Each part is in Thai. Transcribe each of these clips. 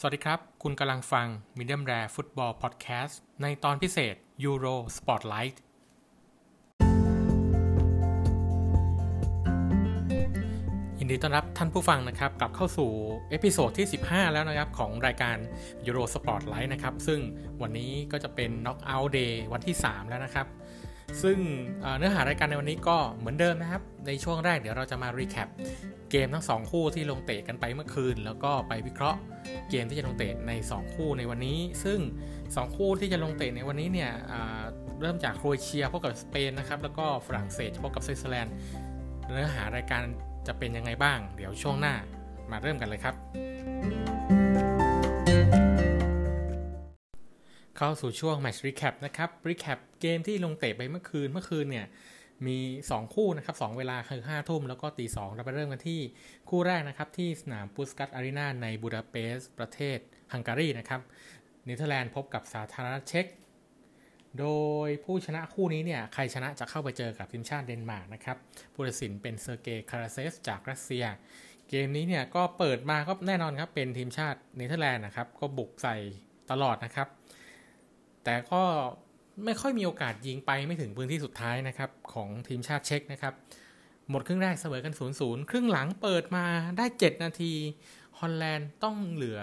สวัสดีครับ คุณกำลังฟัง Medium Rare Football Podcast ในตอนพิเศษ Euro Spotlight ยินดีต้อนรับท่านผู้ฟังนะครับ กลับเข้าสู่ episode ที่ 15 แล้วนะครับ ของรายการ Euro Spotlight นะครับ ซึ่งวันนี้ก็จะเป็น Knockout Day วันที่ 3 แล้วนะครับ ซึ่งเนื้อหารายการในวันนี้ก็เหมือนเดิมนะครับ ในช่วงแรกเดี๋ยวเราจะมา recapเกมทั้ง 2 คู่ที่ลงเตะกันไปเมื่อคืน แล้วก็ไปวิเคราะห์เกมที่จะลงเตะใน 2 คู่ในวันนี้ ซึ่ง 2 คู่ที่จะลงเตะในวันนี้เนี่ยเริ่มจากโครเอเชียพบกับสเปนนะครับแล้วก็ฝรั่งเศสพบกับสวิตเซอร์แลนด์เนื้อหารายการจะเป็นยังไงบ้าง เดี๋ยวช่วงหน้ามาเริ่มกันเลยครับ เข้าสู่ช่วง Match Recap นะครับ Recap เกมที่ลงเตะไปเมื่อคืนเมื่อคืนเนี่ยมี 2 คู่นะครับ2เวลาคือ5ทุ่มแล้วก็ตี2เราไปเริ่มกันที่คู่แรกนะครับที่สนามปุสกัสอารีนาในบูดาเปสต์ประเทศฮังการีนะครับเนเธอร์แลนด์พบกับสาธารณรัฐเช็กโดยผู้ชนะคู่นี้เนี่ยใครชนะจะเข้าไปเจอกับทีมชาติเดนมาร์กนะครับผู้ตัดสินเป็นเซอร์เกย์คาราเซฟจากรัสเซีย เกมนี้เนี่ยก็เปิดมาก็แน่นอนครับเป็นทีมชาติเนเธอร์แลนด์นะครับก็บุกใส่ตลอดนะครับ แต่ก็ไม่ค่อยมีโอกาสยิงไปไม่ถึงพื้นที่สุดท้ายนะครับของทีมชาติเช็กนะครับ หมดครึ่งแรกเสมอกัน0ูนย์ครึ่งหลังเปิดมาได้ 7 นาทีฮอลแลนด์ต้องเหลือ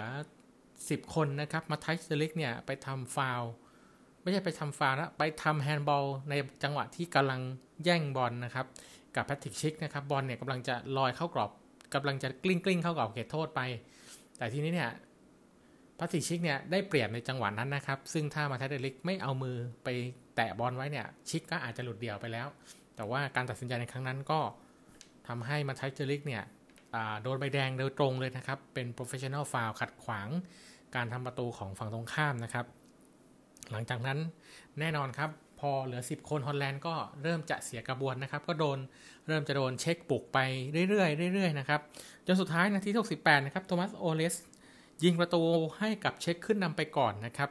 10 คนนะครับ มาไทส์เดอลิกต์เนี่ยไปทำฟาวล์ไม่ใช่ไปทำฟาวล์นะไปทำแฮนด์บอลในจังหวะที่กำลังแย่งบอลนะครับ กับแพทริกชิกนะครับบอลเนี่ยกำลังจะลอยเข้ากรอบกำลังจะกลิ้งกลิ้งเข้ากรอบเขตโทษไป แต่ทีนี้เนี่ย แพทริกชิกเนี่ยได้เปรียบในจังหวะนั้นนะครับ ซึ่งถ้ามาไทส์เดอลิกต์ไม่เอามือไปแตะบอลไว้เนี่ยชิกก็อาจจะหลุดเดี่ยวไปแล้ว แต่ว่าการตัดสินใจในครั้งนั้นก็ทำให้มาไทส์เดอลิกต์เนี่ยโดนใบแดงโดยตรงเลยนะครับ เป็น professional foul ขัดขวางการทำประตูของฝั่งตรงข้ามนะครับ หลังจากนั้นแน่นอนครับ พอเหลือ 10 คนฮอลแลนด์ก็เริ่มจะเสียกระบวนนะครับ ก็โดนเริ่มจะโดนเช็กบุกไปเรื่อยๆเรื่อยๆนะครับจนสุดท้ายนาทีที่68นะครับโทมัสโอเลส ยิงประตูให้กับเช็คขึ้นนำไปก่อนนะครับ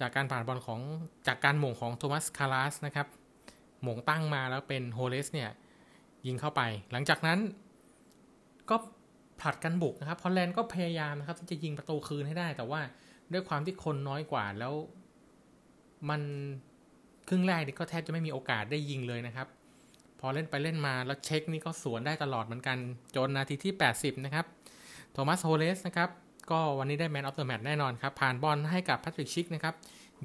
จากการผ่านบอลของจากการหม่งของโทมัสคาราสนะครับหม่งตั้งมาแล้วเป็นโฮเลสเนี่ยยิงเข้าไป หลังจากนั้นก็ผลัดกันบุกนะครับฮอลแลนด์ก็พยายามนะครับที่จะยิงประตูคืนให้ได้ แต่ว่าด้วยความที่คนน้อยกว่าแล้วมันครึ่งแรกนี่ก็แทบจะไม่มีโอกาสได้ยิงเลยนะครับ พอเล่นไปเล่นมาแล้วเช็กนี่ก็สวนได้ตลอดเหมือนกัน จนนาทีที่ 80 นะครับ โทมัสโฮเลสนะครับ ก็วันนี้ได้ man of the match แน่นอนครับ ผ่านบอลให้กับแพทริกชิกนะครับ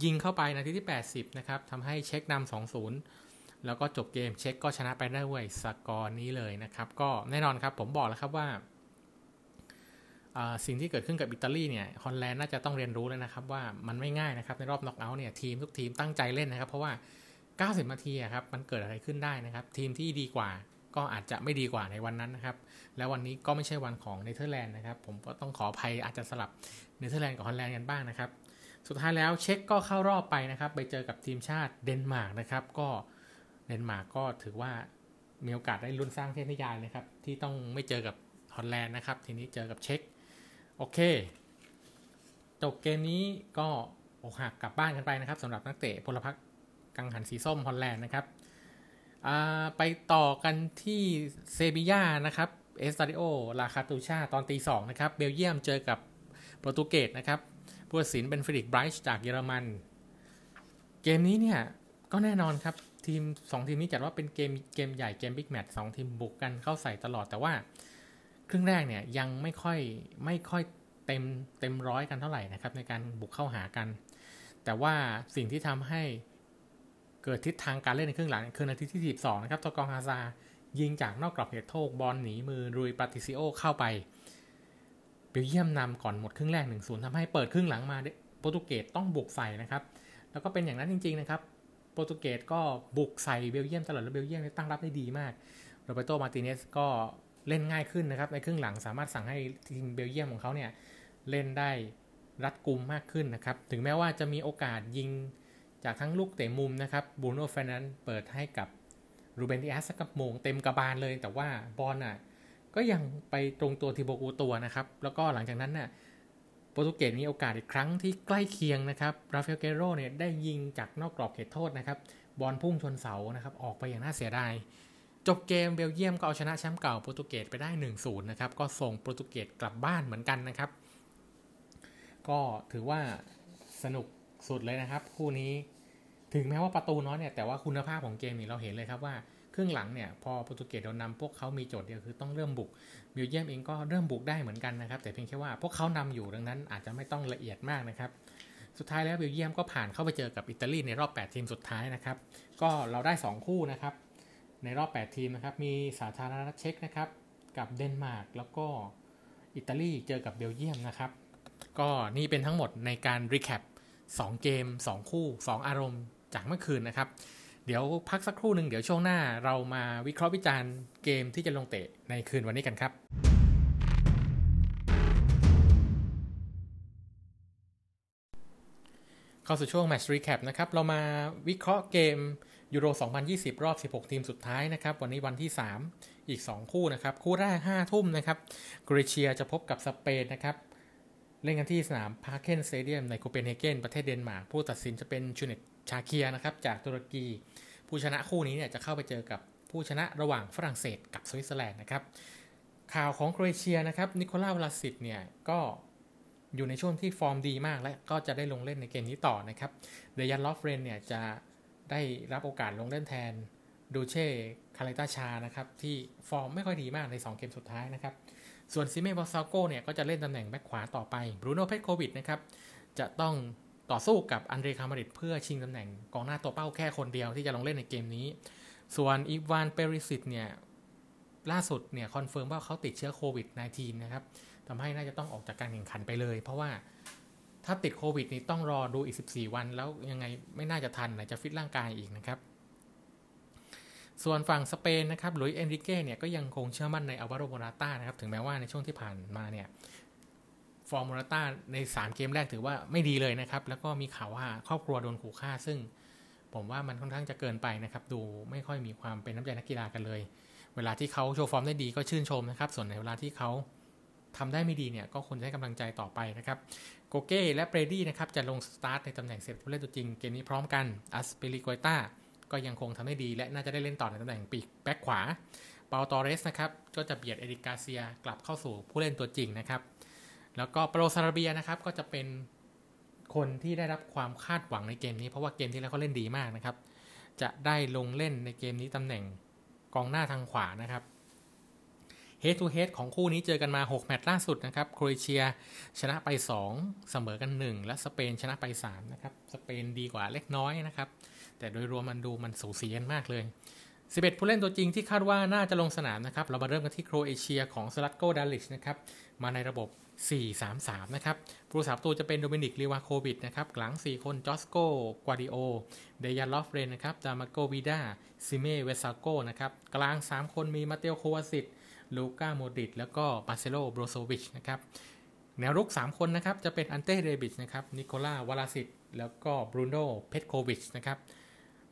ยิงเข้าไปนาทีที่ 80 นะครับทำให้เช็กนำ2-0 แล้วก็จบเกมเช็กก็ชนะไปได้ด้วยสกอร์นี้เลยนะครับ ก็แน่นอนครับผมบอกแล้วครับว่าสิ่งที่เกิดขึ้นกับอิตาลีเนี่ยฮอลแลนด์น่าจะต้องเรียนรู้แล้วนะครับว่ามันไม่ง่ายนะครับในรอบน็อกเอาท์เนี่ยทีมทุกทีมตั้งใจเล่นนะครับ เพราะว่า 90นาทีครับมันเกิดอะไรขึ้นได้นะครับ ทีมที่ดีกว่า ก็อาจจะไม่ดีกว่าในวันนั้นนะครับ แล้ววันนี้ก็ไม่ใช่วันของเนเธอร์แลนด์นะครับ ผมก็ต้องขออภัยอาจจะสลับเนเธอร์แลนด์กับฮอลแลนด์กันบ้างนะครับ สุดท้ายแล้วเช็กก็เข้ารอบไปนะครับ ไปเจอกับทีมชาติเดนมาร์กนะครับ ก็เดนมาร์กก็ถือว่ามีโอกาสได้ลุ้นสร้างเทพนิยายนะครับ ที่ต้องไม่เจอกับฮอลแลนด์นะครับ ทีนี้เจอกับเช็กโอเคจบเกมนี้ก็อกหักกลับบ้านกันไปนะครับสำหรับนักเตะพลพรรคกังหันสีส้มฮอลแลนด์นะครับ ไปต่อกันที่เซบียานะครับเอสตาดิโอลาการ์ตูฆาตอนตีสองนะครับ เบลเยียมเจอกับโปรตุเกสนะครับผู้ตัดสินเป็นเฟลิกซ์บรีชจากเยอรมัน เกมนี้เนี่ย ก็แน่นอนครับ ทีม 2 ทีมนี้จัดว่าเป็นเกมเกมใหญ่เกม big match 2 ทีมบุกกันเข้าใส่ตลอดแต่ว่า ครึ่งแรกเนี่ยยังไม่ค่อยไม่ค่อยเต็มเต็มร้อยกันเท่าไหร่นะครับในการบุกเข้าหากัน แต่ว่าสิ่งที่ทำให้ เกิดทิศทางการเล่นในครึ่งหลังคือนาทีที่ 12 นะครับตอกองฮาซายิงจากนอกกรอบเขตโทษบอลหนีมือรุยปาติซิโอเข้าไปเบลเยียมนำก่อนหมดครึ่งแรก 1-0ทำให้เปิดครึ่งหลังมาโปรตุเกสต้องบุกใส่นะครับ แล้วก็เป็นอย่างนั้นจริง ๆ นะครับ โปรตุเกสก็บุกใส่เบลเยียมตลอดแล้วเบลเยียมตั้งรับได้ดีมากโรเบร์โต้มาร์ติเนซก็เล่นง่ายขึ้นนะครับ ในครึ่งหลังสามารถสั่งให้ทีมเบลเยียมของเขาเนี่ยเล่นได้รัดกุมมากขึ้นนะครับ ถึงแม้ว่าจะมีโอกาสยิง จากทั้งลูกเตะมุมนะครับบรูโน่เฟอร์นันเดสเปิดให้กับรูเบนดิอาสกับโหม่งเต็มกระบาลเลย แต่ว่าบอลน่ะก็ยังไปตรงตัวทีโบกูร์ตัวส์นะครับ แล้วก็หลังจากนั้นน่ะโปรตุเกสมีโอกาสอีกครั้งที่ใกล้เคียงนะครับราฟาเอลเกร์เรโร่เนี่ยได้ยิงจากนอกกรอบเขตโทษนะครับบอลพุ่งชนเสานะครับออกไปอย่างน่าเสียดายจบเกมเบลเยียมก็เอาชนะแชมป์เก่าโปรตุเกสไปได้ 1-0นะครับก็ส่งโปรตุเกสกลับบ้านเหมือนกันนะครับ ก็ถือว่าสนุก สุดเลยนะครับ คู่นี้ถึงแม้ว่าประตูน้อยเนี่ยแต่ว่าคุณภาพของเกมนี่เราเห็นเลยครับว่าครึ่งหลังเนี่ยพอโปรตุเกสโดนนำพวกเขามีโจทย์เดียวคือต้องเริ่มบุกเบลเยียมเองก็เริ่มบุกได้เหมือนกันนะครับ แต่เพียงแค่ว่าพวกเขานำอยู่ดังนั้นอาจจะไม่ต้องละเอียดมากนะครับ สุดท้ายแล้วเบลเยียมก็ผ่านเข้าไปเจอกับอิตาลีในรอบ 8 ทีมสุดท้ายนะครับ ก็เราได้ 2 คู่นะครับ ในรอบ 8 ทีมนะครับมีสาธารณรัฐเช็กนะครับกับเดนมาร์กแล้วก็อิตาลีเจอกับเบลเยียมนะครับ ก็นี่เป็นทั้งหมดในการรีแคป 2 เกม 2 คู่ 2 อารมณ์จากเมื่อคืนนะครับ เดี๋ยวพักสักครู่หนึ่งเดี๋ยวช่วงหน้าเรามาวิเคราะห์วิจารณ์เกมที่จะลงเตะในคืนวันนี้กันครับ เข้าสู่ช่วง Match Recap นะครับ เรามาวิเคราะห์เกมยูโร 2020 รอบ 16 ทีมสุดท้ายนะครับ วันนี้วันที่ 3 อีก 2 คู่นะครับ คู่แรก 5 ทุ่มนะครับโครเอเชียจะพบกับสเปนนะครับ เล่นกันที่สนามพาร์เคนสเตเดียมในโคเปนเฮเกนประเทศเดนมาร์กผู้ตัดสินจะเป็นชูเนยต์ชาเคียร์นะครับจากตุรกี ผู้ชนะคู่นี้เนี่ยจะเข้าไปเจอกับผู้ชนะระหว่างฝรั่งเศสกับสวิตเซอร์แลนด์นะครับข่าวของโครเอเชียนะครับนิโคลาวลาซิชเนี่ยก็อยู่ในช่วงที่ฟอร์มดีมากและก็จะได้ลงเล่นในเกมนี้ต่อนะครับเดยันลอฟเรนเนี่ยจะได้รับโอกาสลงเล่นแทนดูเยชาเลตาซาร์นะครับที่ฟอร์มไม่ค่อยดีมากใน 2 เกมสุดท้ายนะครับ ส่วนซิเมเวอร์ซัลโก้เนี่ยก็จะเล่นตำแหน่งแบ็คขวาต่อไปบรูโน่เพ็ตโควิชนะครับจะต้องต่อสู้กับอันเดรครามาริชเพื่อชิงตำแหน่งกองหน้าตัวเป้าแค่คนเดียวที่จะลงเล่นในเกมนี้ ส่วนอีวานเปริซิชเนี่ยล่าสุดเนี่ย confirm ว่าเขาติดเชื้อโควิด -19 นะครับทำให้น่าจะต้องออกจากการแข่งขันไปเลย เพราะว่าถ้าติดโควิดนี่ต้องรอดูอีก 14 วัน แล้วยังไงไม่น่าจะทันไหนจะฟิตร่างกายอีกนะครับ ส่วนฝั่งสเปนนะครับหลุยส์เอนริเก้เนี่ยก็ยังคงเชื่อมั่นในอัลวาโรโมราต้านะครับ ถึงแม้ว่าในช่วงที่ผ่านมาเนี่ยฟอร์มโมราต้าใน 3 เกมแรกถือว่าไม่ดีเลยนะครับ แล้วก็มีข่าวว่าครอบครัวโดนขู่ฆ่า ซึ่งผมว่ามันค่อนข้างจะเกินไปนะครับ ดูไม่ค่อยมีความเป็นน้ำใจนักกีฬากันเลย เวลาที่เขาโชว์ฟอร์มได้ดีก็ชื่นชมนะครับ ส่วนในเวลาที่เขาทำได้ไม่ดีเนี่ยก็ควรให้กำลังใจต่อไปนะครับโกเก้และเปดรี้นะครับจะลงสตาร์ทในตำแหน่งเซฟผู้เล่นตัวจริงเกมนี้พร้อมกันอัซปิลิกวยต้า ก็ยังคงทำได้ดีและน่าจะได้เล่นต่อในตำแหน่งปีกแบ็คขวา เปาตอร์เรสนะครับ ก็จะเบียดเอริกการ์เซียกลับเข้าสู่ผู้เล่นตัวจริงนะครับ แล้วก็ปาโบลซาราเบียนะครับก็จะเป็นคนที่ได้รับความคาดหวังในเกมนี้ เพราะว่าเกมที่แล้วเขาเล่นดีมากนะครับ จะได้ลงเล่นในเกมนี้ตำแหน่งกองหน้าทางขวานะครับ head to head ของคู่นี้เจอกันมา 6 แมตช์ล่าสุดนะครับโครเอเชียชนะไป 2 เสมอกัน 1 และสเปนชนะไป 3 นะครับ สเปนดีกว่าเล็กน้อยนะครับ แต่โดยรวมมันดูมันสูสีกันมากเลย 11 ผู้เล่นตัวจริงที่คาดว่าน่าจะลงสนามนะครับ เรามาเริ่มกันที่โครเอเชียของซลัตโกดาลิชนะครับ มาในระบบ 4-3-3 นะครับผู้รักษาประตูจะเป็นโดมินิกลิวาโควิชนะครับ หลัง 4 คนจอสโกกวาร์ดิโอล เดยานลอฟเรนนะครับ โดมาโกวิดาซิเมเวอร์ซาลโกนะครับ กลาง 3 คนมีมาเตโอโควาซิชลูก้าโมดริชแล้วก็มาร์เซโลโบรโซวิชนะครับแนวรุก 3 คนนะครับ จะเป็นอันเต้เรบิชนะครับ นิโคลาวลาซิชแล้วก็บรูโน่เพตโควิชนะครับ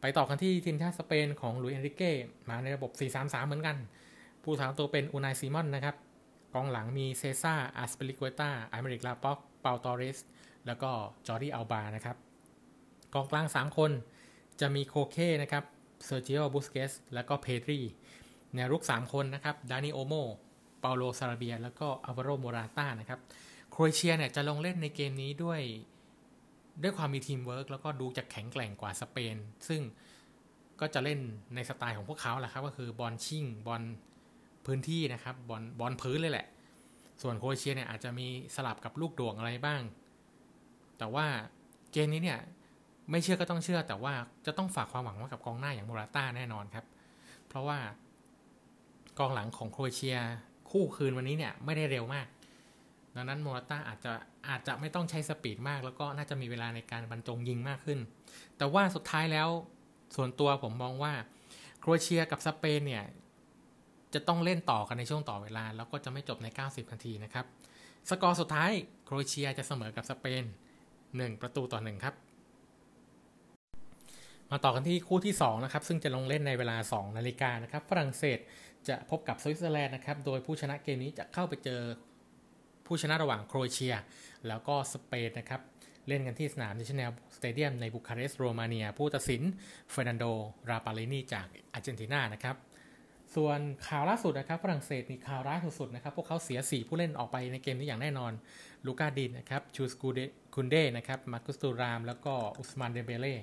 ไปต่อกันที่ทีมชาติสเปนของลุยเอนริเก้มาในระบบ 4-3-3 เหมือนกัน ผู้รักษาประตูเป็นอูนายซีมอนนะครับกองหลังมีเซซาร์อัซปิลิกวยต้าอายเมริกลาป็อร์ตเปาตอร์เรส แล้วก็จอร์ดี้อัลบานะครับกองกลาง 3 คนจะมีโคเคนะครับเซร์คิโอบุสเก็ตส์แล้วก็เพดรีแนวรุก 3 คนนะครับดานิโอลโมเปาโลซาราเบีย แล้วก็อัลวาโรโมราต้านะครับโครเอเชียเนี่ยจะลงเล่นในเกมนี้ด้วย ด้วยความมีทีมเวิร์กแล้วก็ดูจะแข็งแกร่งกว่าสเปน ซึ่งก็จะเล่นในสไตล์ของพวกเขาแหละครับ ก็คือบอลชิ่งบอลพื้นที่นะครับบอลบอลพื้นเลยแหละ ส่วนโครเอเชียเนี่ยอาจจะมีสลับกับลูกโด่งอะไรบ้าง แต่ว่าเกมนี้เนี่ยไม่เชื่อก็ต้องเชื่อแต่ว่าจะต้องฝากความหวังไว้กับกองหน้าอย่างโมราต้าแน่นอนครับ เพราะว่ากองหลังของโครเอเชียคู่คืนวันนี้เนี่ยไม่ได้เร็วมาก ดังนั้นโมราต้าอาจจะอาจจะไม่ต้องใช้สปีดมาก แล้วก็น่าจะมีเวลาในการบรรจงยิงมากขึ้น แต่ว่าสุดท้ายแล้วส่วนตัวผมมองว่าโครเอเชียกับสเปนเนี่ยจะต้องเล่นต่อกันในช่วงต่อเวลา แล้วก็จะไม่จบใน 90 นาทีนะครับ สกอร์สุดท้ายโครเอเชียจะเสมอกับสเปน 1 ประตูต่อ 1 ครับ มาต่อกันที่คู่ที่ 2 นะครับ ซึ่งจะลงเล่นในเวลา 2 นาฬิกานะครับ ฝรั่งเศสจะพบกับสวิตเซอร์แลนด์นะครับ โดยผู้ชนะเกมนี้จะเข้าไปเจอ ผู้ชนะระหว่างโครเอเชีย แล้วก็สเปนนะครับ เล่นกันที่สนาม National Stadium ในบูคาเรสต์โรมาเนีย ผู้ตัดสินเฟร์นานโด ราปัลลินีจากอาร์เจนตินานะครับส่วนข่าวล่าสุดนะครับฝรั่งเศสนี่ข่าวร้ายสุดๆนะครับ พวกเขาเสีย 4 ผู้เล่นออกไปในเกมนี้อย่างแน่นอน ลูกาดีญนะครับชูสกูเดคุนเดนะครับมาร์คุสตูราม แล้วก็อุสมานเดมเบเล่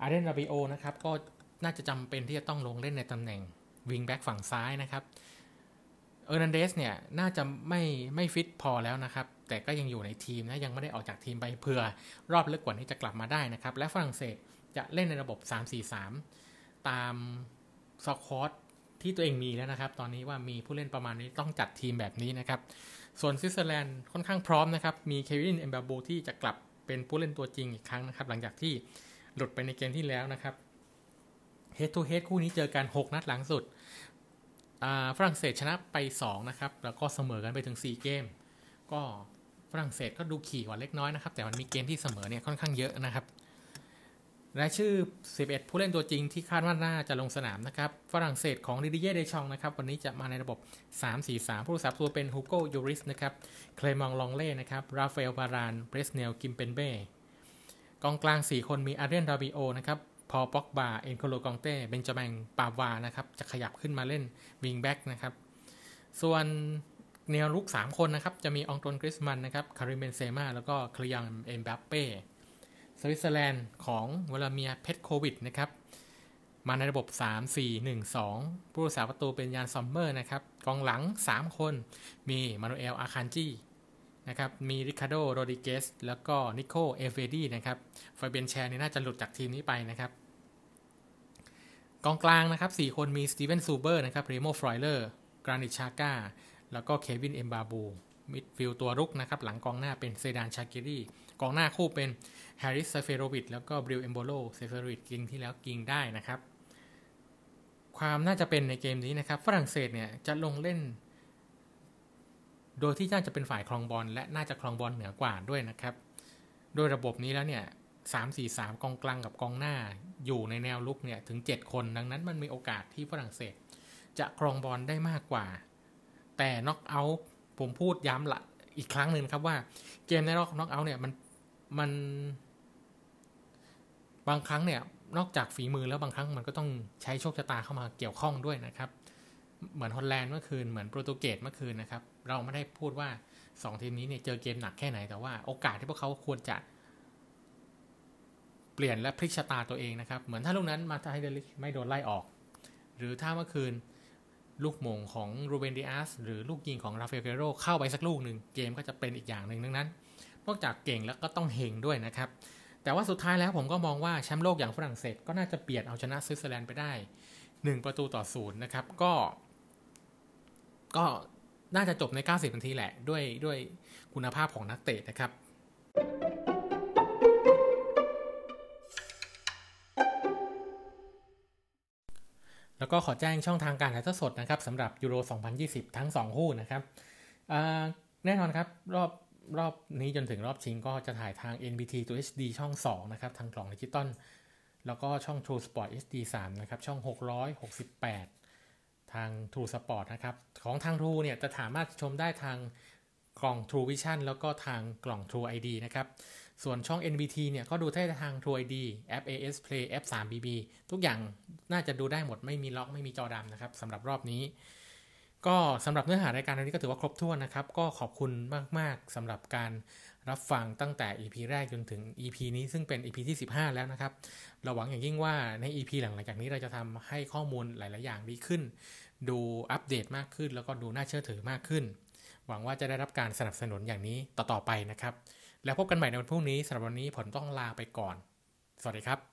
อาเดรียงราบิโอต์นะครับก็น่าจะจำเป็นที่จะต้องลงเล่นในตำแหน่งวิงแบ็กฝั่งซ้ายนะครับ แอร์นันเดซเนี่ยน่าจะไม่ไม่ฟิตพอแล้วนะครับ แต่ก็ยังอยู่ในทีมนะยังไม่ได้ออกจากทีมไปเพื่อ รอบลึกกว่านี้จะกลับมาได้นะครับ และฝรั่งเศสจะเล่นในระบบ 3-4-3 ตาม squad ที่ตัวเองมีแล้วนะครับ ตอนนี้ว่ามีผู้เล่นประมาณนี้ต้องจัดทีมแบบนี้นะครับ ส่วนสวิตเซอร์แลนด์ค่อนข้างพร้อมนะครับ มีเควินเอ็มบาบูที่จะกลับเป็นผู้เล่นตัวจริงอีกครั้งนะครับ หลังจากที่หลุดไปในเกมที่แล้วนะครับhead to head คู่นี้เจอกัน 6 นัดหลังสุด ฝรั่งเศสชนะไป 2 นะครับ แล้วก็เสมอกันไปถึง 4 เกม ก็ฝรั่งเศสก็ดูดีกว่าเล็กน้อยนะครับ แต่มันมีเกมที่เสมอเนี่ยค่อนข้างเยอะนะครับรายชื่อ 11 ผู้เล่นตัวจริงที่คาดว่าน่าจะลงสนามนะครับ ฝรั่งเศสของดิดิเย่ร์เดส์ชองส์นะครับ วันนี้จะมาในระบบ 3-4-3 ผู้รักษาประตูเป็นฮูโกโยริสนะครับ เคลมองต์ล็องเล่ต์นะครับ ราฟาเอลวารานเพรสเนล คิมเปมเบ้ กองกลาง 4 คนมีอาเดรียงราบิโอต์นะครับ พอลป็อกบาเอ็นโกโล่ก็องเต้เบนจามินปาวาร์นะครับ จะขยับขึ้นมาเล่นวิงแบ็กนะครับ ส่วนแนวรุก 3 คนนะครับ จะมีอองตวนกรีซมันน์นะครับ คาริมเบนเซมาแล้วก็คีลิยันเอ็มบัปเป้สวิตเซอร์แลนด์ของวลาดิเมียร์เพตโควิชนะครับ มาในระบบ 3 4 1 2 ผู้รักษาประตูเป็นยานซอมเมอร์นะครับกองหลัง 3 คน มีมานูเอลอาคันจีนะครับ มีริคาร์โดโรดริเกซแล้วก็นิโคเอลเวดีนะครับฟาเบียนแชร์นี่น่าจะหลุดจากทีมนี้ไปนะครับ กองกลางนะครับ 4 คนมีสตีเวนซูเบอร์นะครับเรโมฟรอยเลอร์กรานิตชาก้าแล้วก็เควินเอ็มบาบูมิดฟิลด์ตัวรุกนะครับ หลังกองหน้าเป็นเซอร์ดานชาคิรีกองหน้าคู่เป็นแฮร์ริสเซเฟโรวิดแล้วก็บรีลเอ็มโบโลเซเฟโรวิชเกมที่แล้วยิงได้นะครับ ความน่าจะเป็นในเกมนี้นะครับ ฝรั่งเศสเนี่ยจะลงเล่น โดยที่น่าจะเป็นฝ่ายครองบอลและน่าจะครองบอลเหนือกว่าด้วยนะครับ โดยระบบนี้แล้วเนี่ย สามสี่สามกองกลางกับกองหน้าอยู่ในแนวลุกเนี่ยถึง7คนดังนั้นมันมีโอกาสที่ฝรั่งเศส จะครองบอลได้มากกว่า แต่น็อกเอาท์ผมพูดย้ำละอีกครั้งหนึ่งครับว่าเกมในรอบน็อกเอาท์เนี่ยมันมันบางครั้งเนี่ยนอกจากฝีมือแล้วบางครั้งมันก็ต้องใช้โชคชะตาเข้ามาเกี่ยวข้องด้วยนะครับ เหมือนฮอลแลนด์เมื่อคืนเหมือนโปรตุเกสเมื่อคืนนะครับ เราไม่ได้พูดว่า 2 ทีมนี้เนี่ยเจอเกมหนักแค่ไหนแต่ว่าโอกาสที่พวกเขาควรจะ เปลี่ยนและพลิกชะตาตัวเองนะครับ เหมือนถ้าลูกนั้นมาไธส์เดอลิกต์ไม่โดนไล่ออก หรือถ้าเมื่อคืนลูกโหม่งของรูเบนดิอาสหรือลูกยิงของราฟาเอลเกร์เรโรเข้าไปสักลูกหนึ่งเกมก็จะเป็นอีกอย่างหนึ่งดังนั้น นอกจากเก่งแล้วก็ต้องเฮงด้วยนะครับ แต่ว่าสุดท้ายแล้วผมก็มองว่าแชมป์โลกอย่างฝรั่งเศสก็น่าจะเปลี่ยนเอาชนะสวิตเซอร์แลนด์ไปได้ 1 ประตูต่อศูนย์นะครับก็ ก็น่าจะจบใน 90 นาทีแหละ ด้วยด้วยคุณภาพของนักเตะนะครับ แล้วก็ขอแจ้งช่องทางการถ่ายทอดสดนะครับสำหรับยูโร 2020 ทั้ง 2 คู่นะครับแน่นอนครับรอบรอบนี้จนถึงรอบชิงก็จะถ่ายทาง NBT ตัว HD ช่อง 2 นะครับ ทางกล่องดิจิตอลแล้วก็ช่อง True Sport HD 3 นะครับ ช่อง 668 ทาง True Sport นะครับ ของทาง True เนี่ยจะสามารถชมได้ทางกล่อง True Vision แล้วก็ทางกล่อง True ID นะครับ ส่วนช่อง NBT เนี่ยก็ดูได้ทาง True ID แอป AS Play แอป 3BB ทุกอย่างน่าจะดูได้หมดไม่มีล็อกไม่มีจอดำนะครับสำหรับรอบนี้ ก็สำหรับเนื้อหารายการวันนี้ก็ถือว่าครบถ้วนนะครับ ก็ขอบคุณมาก ๆสำหรับการรับฟังตั้งแต่ EP แรกจนถึง EP นี้ซึ่งเป็น EP ที่ 15 แล้วนะครับ เราหวังอย่างยิ่งว่าใน EP หลังจากนี้เราจะทำให้ข้อมูลหลาย ๆ อย่างดีขึ้น ดูอัปเดตมากขึ้น แล้วก็ดูน่าเชื่อถือมากขึ้น หวังว่าจะได้รับการสนับสนุนอย่างนี้ต่อ ๆ ไปนะครับ แล้วพบกันใหม่ในวันพรุ่งนี้สำหรับวันนี้ผมต้องลาไปก่อน สวัสดีครับ